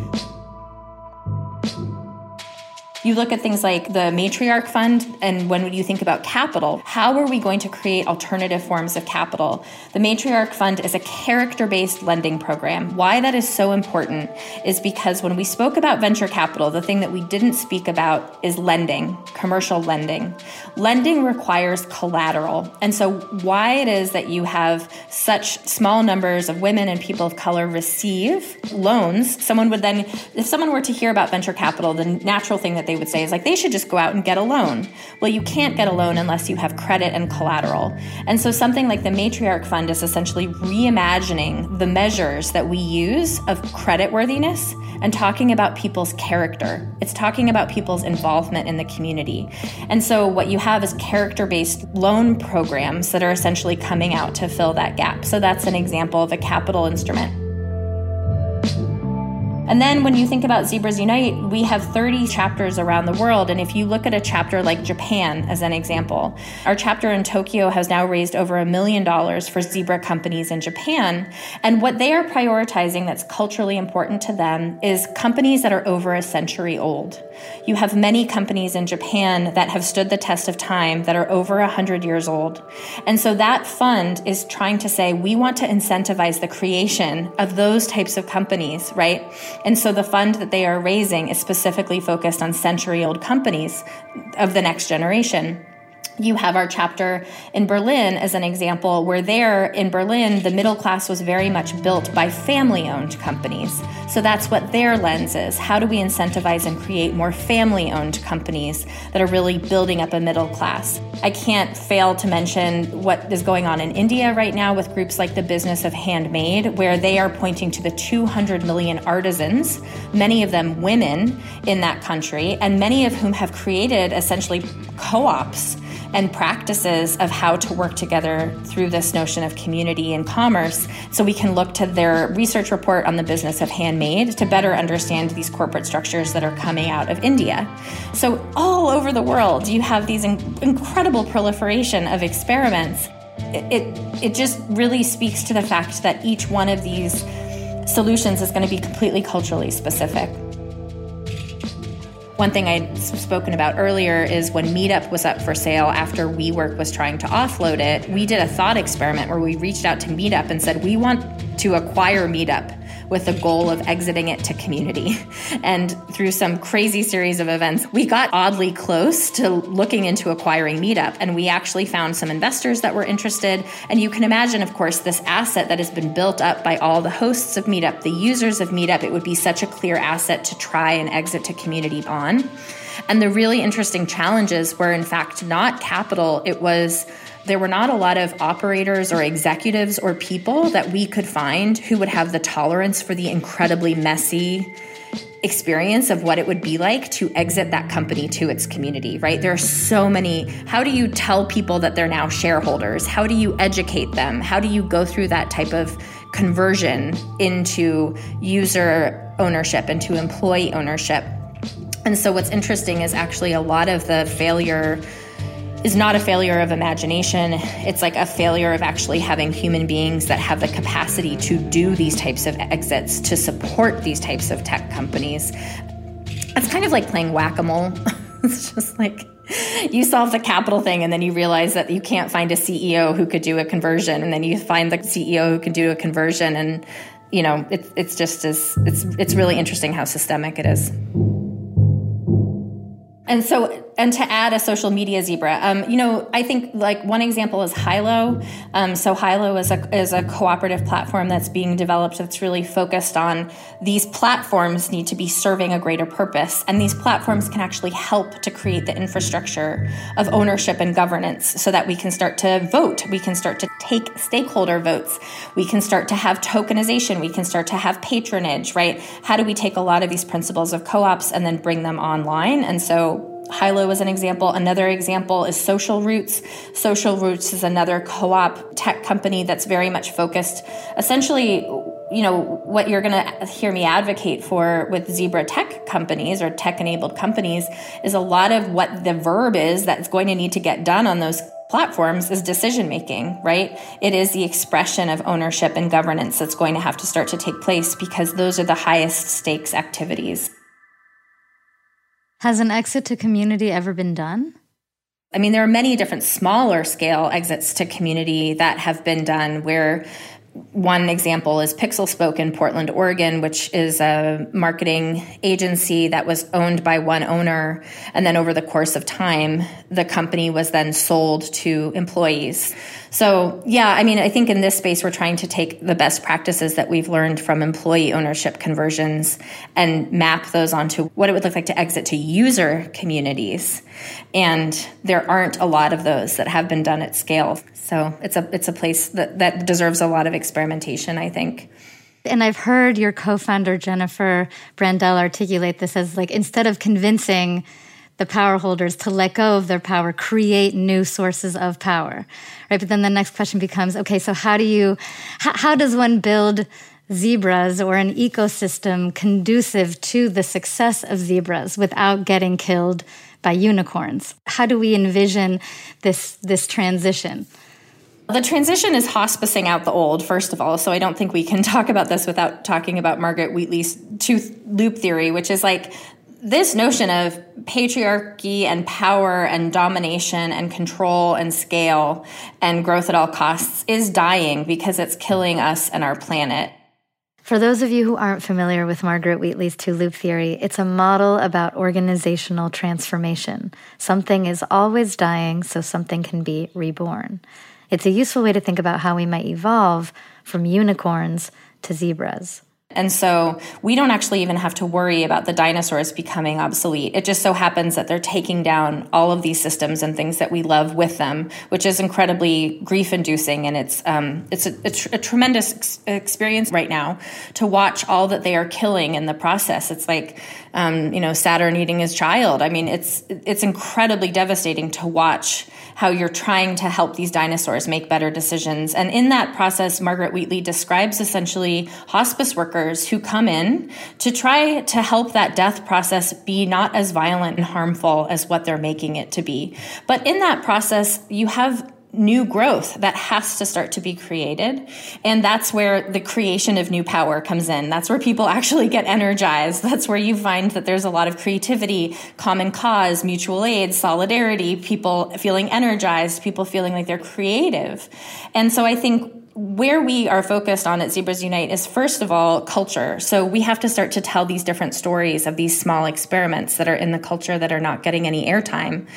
You look at things like the matriarch fund, and when you think about capital, how are we going to create alternative forms of capital? The matriarch fund is a character based lending program. Why that is so important is because when we spoke about venture capital, the thing that we didn't speak about is lending, commercial lending. Lending requires collateral. And so, why it is that you have such small numbers of women and people of color receive loans, someone would then, if someone were to hear about venture capital, the natural thing that they they would say is like they should just go out and get a loan. Well, you can't get a loan unless you have credit and collateral. And so something like the Matriarch Fund is essentially reimagining the measures that we use of credit worthiness and talking about people's character. It's talking about people's involvement in the community. And so what you have is character-based loan programs that are essentially coming out to fill that gap. So that's an example of a capital instrument. And then when you think about Zebras Unite, we have 30 chapters around the world. And if you look at a chapter like Japan as an example, our chapter in Tokyo has now raised over a million dollars for zebra companies in Japan. And what they are prioritizing that's culturally important to them is companies that are over a century old. You have many companies in Japan that have stood the test of time that are over 100 years old. And so that fund is trying to say we want to incentivize the creation of those types of companies, right? And so the fund that they are raising is specifically focused on century old companies of the next generation you have our chapter in Berlin as an example, where there in Berlin, the middle class was very much built by family owned companies. So that's what their lens is. How do we incentivize and create more family owned companies that are really building up a middle class? I can't fail to mention what is going on in India right now with groups like the Business of Handmade, where they are pointing to the 200 million artisans, many of them women in that country, and many of whom have created essentially co ops and practices of how to work together through this notion of community and commerce. So we can look to their research report on the business of handmade to better understand these corporate structures that are coming out of India. So all over the world, you have these in- incredible proliferation of experiments. It, it, it just really speaks to the fact that each one of these solutions is going to be completely culturally specific. One thing I'd spoken about earlier is when Meetup was up for sale after WeWork was trying to offload it, we did a thought experiment where we reached out to Meetup and said, We want to acquire Meetup with the goal of exiting it to community. And through some crazy series of events, we got oddly close to looking into acquiring Meetup. And we actually found some investors that were interested. And you can imagine, of course, this asset that has been built up by all the hosts of Meetup, the users of Meetup, it would be such a clear asset to try and exit to community on. And the really interesting challenges were, in fact, not capital, it was there were not a lot of operators or executives or people that we could find who would have the tolerance for the incredibly messy experience of what it would be like to exit that company to its community, right? There are so many. How do you tell people that they're now shareholders? How do you educate them? How do you go through that type of conversion into user ownership, into employee ownership? And so, what's interesting is actually a lot of the failure is not a failure of imagination. It's like a failure of actually having human beings that have the capacity to do these types of exits, to support these types of tech companies. It's kind of like playing whack a mole. <laughs> it's just like you solve the capital thing and then you realize that you can't find a CEO who could do a conversion and then you find the CEO who can do a conversion and you know it's it's just as it's it's really interesting how systemic it is. And so and to add a social media zebra, um, you know, I think like one example is Hylo. Um, so Hylo is a is a cooperative platform that's being developed that's really focused on these platforms need to be serving a greater purpose, and these platforms can actually help to create the infrastructure of ownership and governance, so that we can start to vote, we can start to take stakeholder votes, we can start to have tokenization, we can start to have patronage, right? How do we take a lot of these principles of co-ops and then bring them online? And so Hylo is an example. Another example is Social Roots. Social Roots is another co op tech company that's very much focused essentially you know what you're going to hear me advocate for with zebra tech companies or tech enabled companies is a lot of what the verb is that's going to need to get done on those platforms is decision making right it is the expression of ownership and governance that's going to have to start to take place because those are the highest stakes activities has an exit to community ever been done? I mean, there are many different smaller scale exits to community that have been done where one example is PixelSpoke in Portland, Oregon, which is a marketing agency that was owned by one owner. And then over the course of time, the company was then sold to employees. So, yeah, I mean, I think in this space, we're trying to take the best practices that we've learned from employee ownership conversions and map those onto what it would look like to exit to user communities. And there aren't a lot of those that have been done at scale. So it's a it's a place that, that deserves a lot of experimentation, I think. And I've heard your co-founder Jennifer Brandel articulate this as like instead of convincing the power holders to let go of their power, create new sources of power, right? But then the next question becomes, okay, so how do you, how, how does one build zebras or an ecosystem conducive to the success of zebras without getting killed by unicorns? How do we envision this, this transition? The transition is hospicing out the old, first of all. So I don't think we can <laughs> talk about this without talking about Margaret Wheatley's two loop theory, which is like this notion of patriarchy and power and domination and control and scale and growth at all costs is dying because it's killing us and our planet. For those of you who aren't familiar with Margaret Wheatley's two loop theory, it's a model about organizational transformation. Something is always dying, so something can be reborn. It's a useful way to think about how we might evolve from unicorns to zebras. And so we don't actually even have to worry about the dinosaurs becoming obsolete. It just so happens that they're taking down all of these systems and things that we love with them, which is incredibly grief inducing. And it's, um, it's a, a, tr- a tremendous ex- experience right now to watch all that they are killing in the process. It's like, um, you know, Saturn eating his child. I mean, it's, it's incredibly devastating to watch how you're trying to help these dinosaurs make better decisions. And in that process, Margaret Wheatley describes essentially hospice workers who come in to try to help that death process be not as violent and harmful as what they're making it to be. But in that process, you have new growth that has to start to be created. And that's where the creation of new power comes in. That's where people actually get energized. That's where you find that there's a lot of creativity, common cause, mutual aid, solidarity, people feeling energized, people feeling like they're creative. And so I think where we are focused on at Zebras Unite is first of all culture. So we have to start to tell these different stories of these small experiments that are in the culture that are not getting any airtime.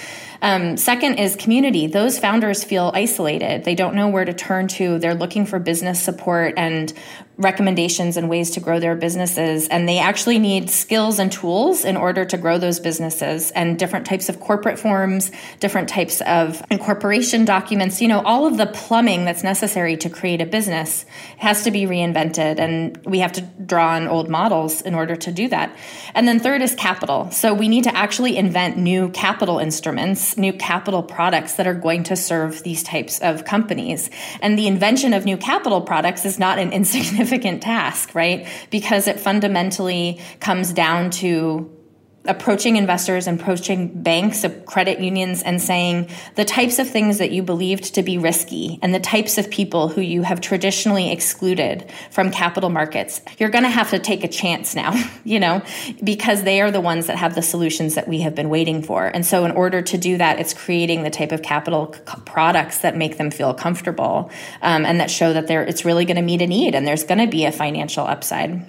Um, second is community. Those founders feel isolated. They don't know where to turn to. They're looking for business support and recommendations and ways to grow their businesses. And they actually need skills and tools in order to grow those businesses and different types of corporate forms, different types of incorporation documents, you know, all of the plumbing that's necessary to create a business has to be reinvented. And we have to draw on old models in order to do that. And then third is capital. So we need to actually invent new capital instruments, new capital products that are going to serve these types of companies. And the invention of new capital products is not an <laughs> insignificant task, right? Because it fundamentally comes down to approaching investors, and approaching banks, credit unions, and saying the types of things that you believed to be risky and the types of people who you have traditionally excluded from capital markets, you're going to have to take a chance now, <laughs> you know, because they are the ones that have the solutions that we have been waiting for. And so, in order to do that, it's creating the type of capital c- products that make them feel comfortable um, and that show that it's really going to meet a need and there's going to be a financial upside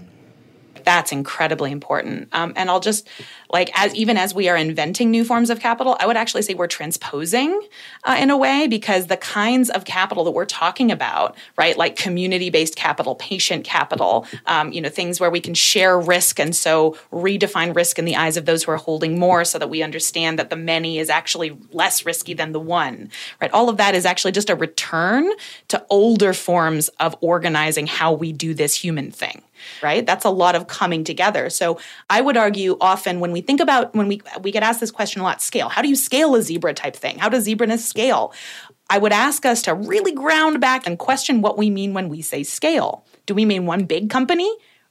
that's incredibly important. Um, and I'll just like as even as we are inventing new forms of capital, I would actually say we're transposing uh, in a way because the kinds of capital that we're talking about, right, like community-based capital, patient capital, um, you know, things where we can share risk and so redefine risk in the eyes of those who are holding more, so that we understand that the many is actually less risky than the one, right? All of that is actually just a return to older forms of organizing how we do this human thing right? That's a lot of coming together. So I would argue often when we think about when we we get asked this question a lot, scale. How do you scale a zebra type thing? How does zebraness scale? I would ask us to really ground back and question what we mean when we say scale. Do we mean one big company?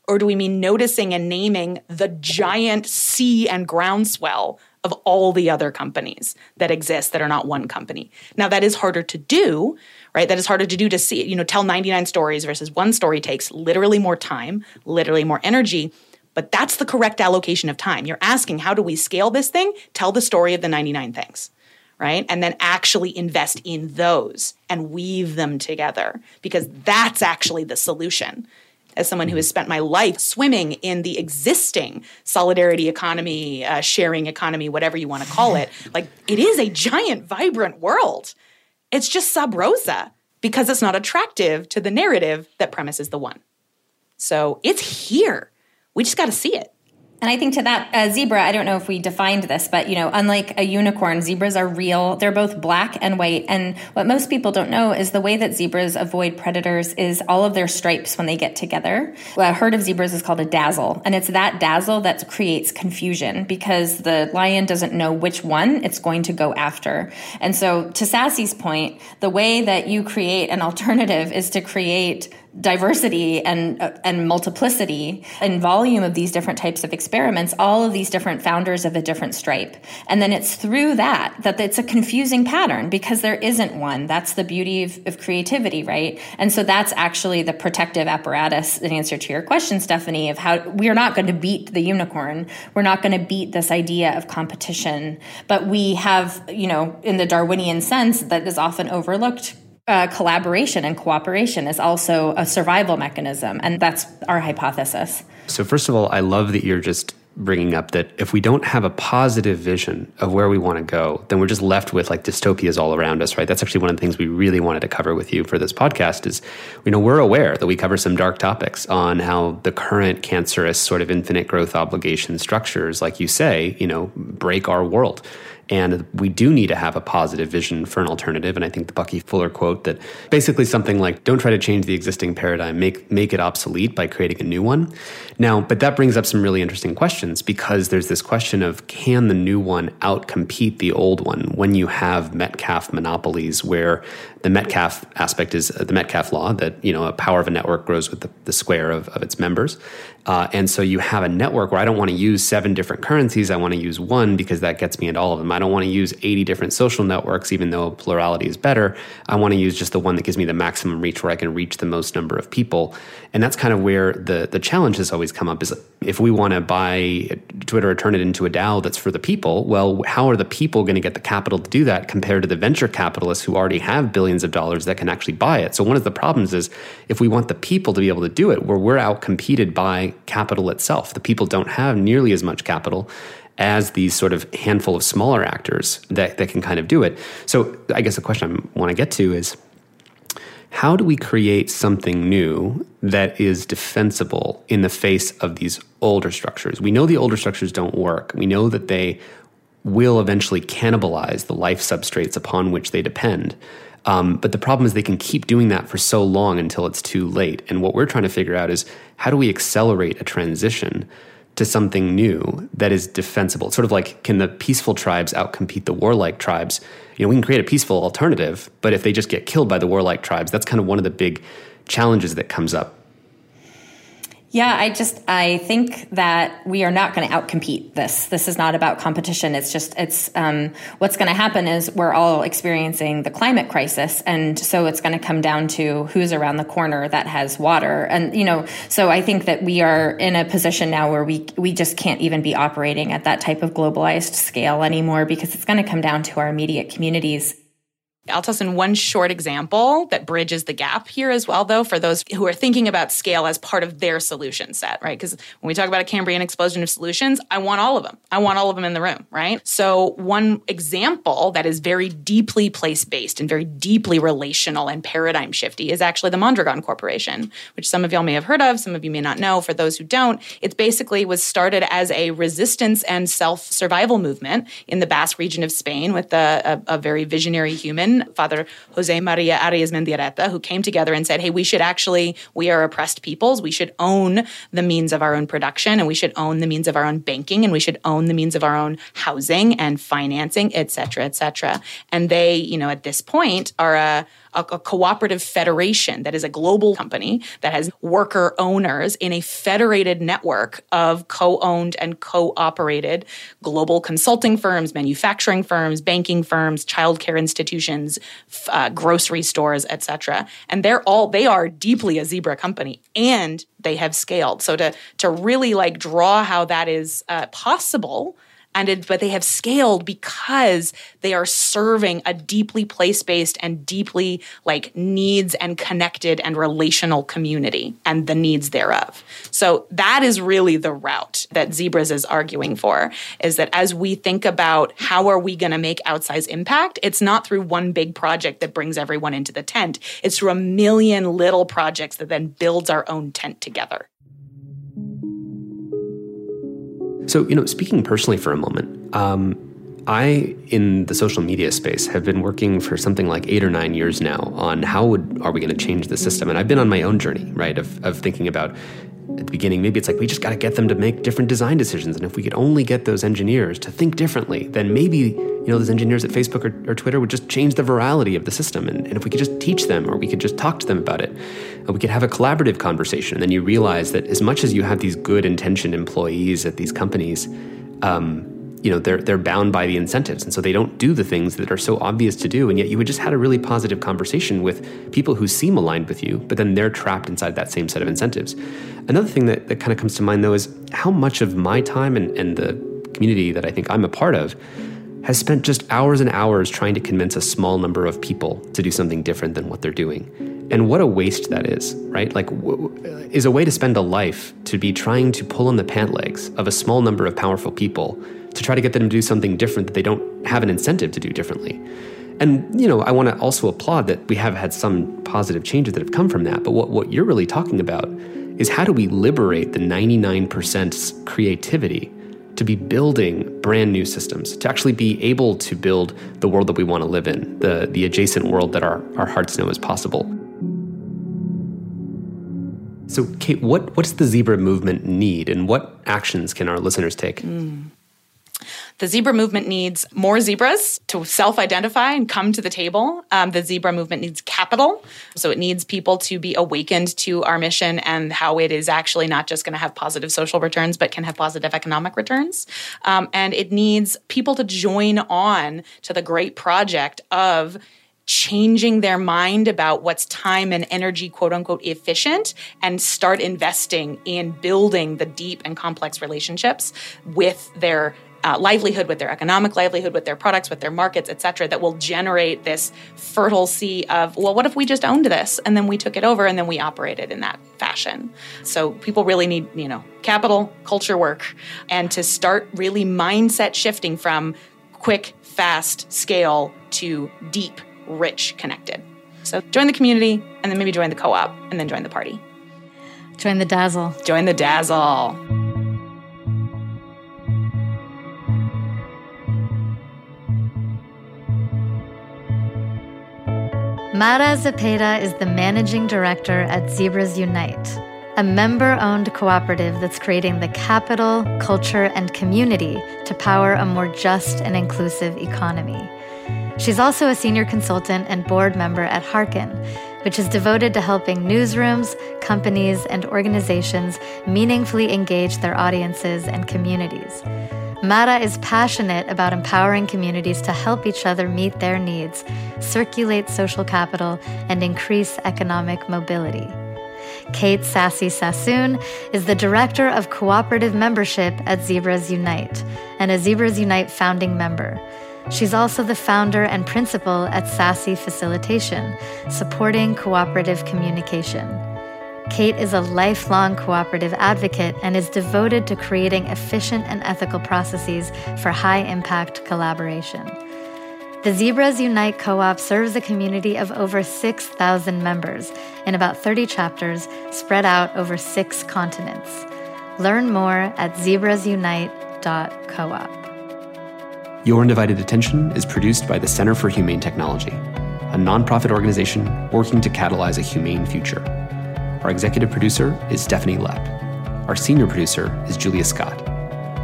Or do we mean noticing and naming the giant sea and groundswell of all the other companies that exist that are not one company? Now, that is harder to do right? That is harder to do to see, you know, tell 99 stories versus one story takes literally more time, literally more energy. But that's the correct allocation of time. You're asking, how do we scale this thing? Tell the story of the 99 things, right? And then actually invest in those and weave them together because that's actually the solution. As someone who has spent my life swimming in the existing solidarity economy, uh, sharing economy, whatever you want to call it, like it is a giant, vibrant world. It's just sub rosa because it's not attractive to the narrative that premises the one. So it's here. We just got to see it. And I think to that uh, zebra, I don't know if we defined this, but you know, unlike a unicorn, zebras are real. They're both black and white. And what most people don't know is the way that zebras avoid predators is all of their stripes when they get together. A herd of zebras is called a dazzle, and it's that dazzle that creates confusion because the lion doesn't know which one it's going to go after. And so, to Sassy's point, the way that you create an alternative is to create diversity and uh, and multiplicity and volume of these different types of experiments all of these different founders of a different stripe. And then it's through that that it's a confusing pattern because there isn't one. That's the beauty of, of creativity right? And so that's actually the protective apparatus in answer to your question stephanie of how we're not going to beat the unicorn. We're not going to beat this idea of competition. But we have you know in the darwinian sense that is often overlooked uh, collaboration and cooperation is also a survival mechanism. And that's our hypothesis. So, first of all, I love that you're just bringing up that if we don't have a positive vision of where we want to go, then we're just left with like dystopias all around us, right? That's actually one of the things we really wanted to cover with you for this podcast is, you know, we're aware that we cover some dark topics on how the current cancerous sort of infinite growth obligation structures, like you say, you know, break our world. And we do need to have a positive vision for an alternative. And I think the Bucky Fuller quote that basically something like, don't try to change the existing paradigm, make, make it obsolete by creating a new one. Now, but that brings up some really interesting questions because there's this question of can the new one outcompete the old one when you have Metcalfe monopolies where the Metcalfe aspect is the Metcalfe law that, you know, a power of a network grows with the, the square of, of its members. Uh, and so you have a network where I don't want to use seven different currencies. I want to use one because that gets me into all of them. I don't want to use 80 different social networks, even though plurality is better. I want to use just the one that gives me the maximum reach where I can reach the most number of people. And that's kind of where the, the challenge has always come up is if we want to buy Twitter or turn it into a DAO that's for the people, well, how are the people going to get the capital to do that compared to the venture capitalists who already have billions of dollars that can actually buy it? So one of the problems is if we want the people to be able to do it, where we're out competed by capital itself. The people don't have nearly as much capital as these sort of handful of smaller actors that, that can kind of do it. So I guess the question I want to get to is how do we create something new that is defensible in the face of these older structures? We know the older structures don't work. We know that they will eventually cannibalize the life substrates upon which they depend. Um, but the problem is they can keep doing that for so long until it's too late. And what we're trying to figure out is how do we accelerate a transition to something new that is defensible? Sort of like can the peaceful tribes outcompete the warlike tribes? You know, we can create a peaceful alternative, but if they just get killed by the warlike tribes, that's kind of one of the big challenges that comes up Yeah, I just I think that we are not going to outcompete this. This is not about competition. It's just it's um, what's going to happen is we're all experiencing the climate crisis, and so it's going to come down to who's around the corner that has water, and you know. So I think that we are in a position now where we we just can't even be operating at that type of globalized scale anymore because it's going to come down to our immediate communities. I'll toss in one short example that bridges the gap here as well, though, for those who are thinking about scale as part of their solution set, right? Because when we talk about a Cambrian explosion of solutions, I want all of them. I want all of them in the room, right? So, one example that is very deeply place based and very deeply relational and paradigm shifty is actually the Mondragon Corporation, which some of y'all may have heard of, some of you may not know. For those who don't, it basically was started as a resistance and self survival movement in the Basque region of Spain with a, a, a very visionary human Father Jose Maria Arizmendiarrieta, who came together and said, hey, we should actually, we are oppressed peoples. We should own the means of our own production and we should own the means of our own banking and we should own the means of our own housing and financing, et cetera, et cetera. And they, you know, at this point are a, a, a cooperative federation that is a global company that has worker owners in a federated network of co-owned and co-operated global consulting firms, manufacturing firms, banking firms, childcare institutions, uh, grocery stores, etc. And they're all they are deeply a zebra company, and they have scaled. So to to really like draw how that is uh, possible and it, but they have scaled because they are serving a deeply place-based and deeply like needs and connected and relational community and the needs thereof. So that is really the route that Zebras is arguing for is that as we think about how are we going to make outsized impact, it's not through one big project that brings everyone into the tent. It's through a million little projects that then builds our own tent together. So, you know, speaking personally for a moment, um, I, in the social media space, have been working for something like eight or nine years now on how would, are we going to change the system. And I've been on my own journey, right, of, of thinking about at the beginning, maybe it's like we just got to get them to make different design decisions. And if we could only get those engineers to think differently, then maybe, you know, those engineers at Facebook or, or Twitter would just change the virality of the system. And, and, if we could just teach them or we could just talk to them about it, and we could have a collaborative conversation. And then you realize that as much as you have these good intentioned employees at these companies, um, you know they're they're bound by the incentives and so they don't do the things that are so obvious to do and yet you would just had a really positive conversation with people who seem aligned with you but then they're trapped inside that same set of incentives another thing that, that kind of comes to mind though is how much of my time and, and the community that i think i'm a part of has spent just hours and hours trying to convince a small number of people to do something different than what they're doing and what a waste that is, right? Like, w- is a way to spend a life to be trying to pull on the pant legs of a small number of powerful people to try to get them to do something different that they don't have an incentive to do differently. And, you know, I want to also applaud that we have had some positive changes that have come from that. But what, what you're really talking about is how do we liberate the 99% creativity to be building brand new systems, to actually be able to build the world that we want to live in, the, the adjacent world that our, our hearts know is possible. So, Kate, what, what's the zebra movement need and what actions can our listeners take? Mm. The zebra movement needs more zebras to self identify and come to the table. Um, the zebra movement needs capital. So it needs people to be awakened to our mission and how it is actually not just going to have positive social returns, but can have positive economic returns. Um, and it needs people to join on to the great project of changing their mind about what's time and energy, quote unquote, efficient, and start investing in building the deep and complex relationships with their uh, livelihood, with their economic livelihood, with their products, with their markets, et cetera, that will generate this fertile sea of, well, what if we just owned this and then we took it over and then we operated in that fashion? So people really need, you know, capital, culture work, and to start really mindset shifting from quick, fast scale to deep, rich, connected. So join the community and then maybe join the co op and then join the party. Join the dazzle. Join the dazzle. Mara Zepeda is the managing director at Zebras Unite, a member owned cooperative that's creating the capital, culture, and community to power a more just and inclusive economy. She's also a senior consultant and board member at Hearken, which is devoted to helping newsrooms, companies, and organizations meaningfully engage their audiences and communities. Mara is passionate about empowering communities to help each other meet their needs, circulate social capital, and increase economic mobility. Kate Sassy Sassoon is the Director of Cooperative Membership at Zebras Unite and a Zebras Unite founding member. She's also the founder and principal at Sassy Facilitation, supporting cooperative communication. Kate is a lifelong cooperative advocate and is devoted to creating efficient and ethical processes for high impact collaboration. The Zebras Unite Co op serves a community of over 6,000 members in about 30 chapters spread out over six continents. Learn more at zebrasunite.coop. Your Undivided Attention is produced by the Center for Humane Technology, a nonprofit organization working to catalyze a humane future. Our executive producer is Stephanie Lepp. Our senior producer is Julia Scott.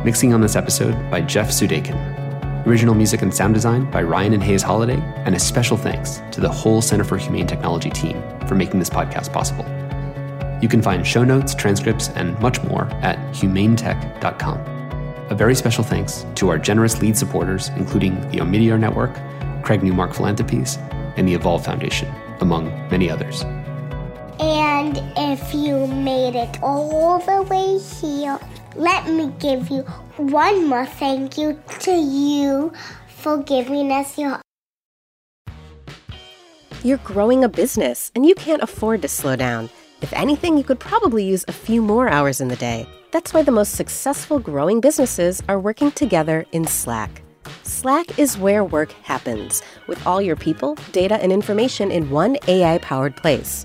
Mixing on this episode by Jeff Sudakin. Original music and sound design by Ryan and Hays Holladay, and a special thanks to the whole Center for Humane Technology team for making this podcast possible. You can find show notes, transcripts, and much more at humanetech.com. A very special thanks to our generous lead supporters, including the Omidyar Network, Craig Newmark Philanthropies, and the Evolve Foundation, among many others. And if you made it all the way here, let me give you one more thank you to you for giving us your. You're growing a business and you can't afford to slow down. If anything, you could probably use a few more hours in the day. That's why the most successful growing businesses are working together in Slack. Slack is where work happens, with all your people, data, and information in one AI powered place.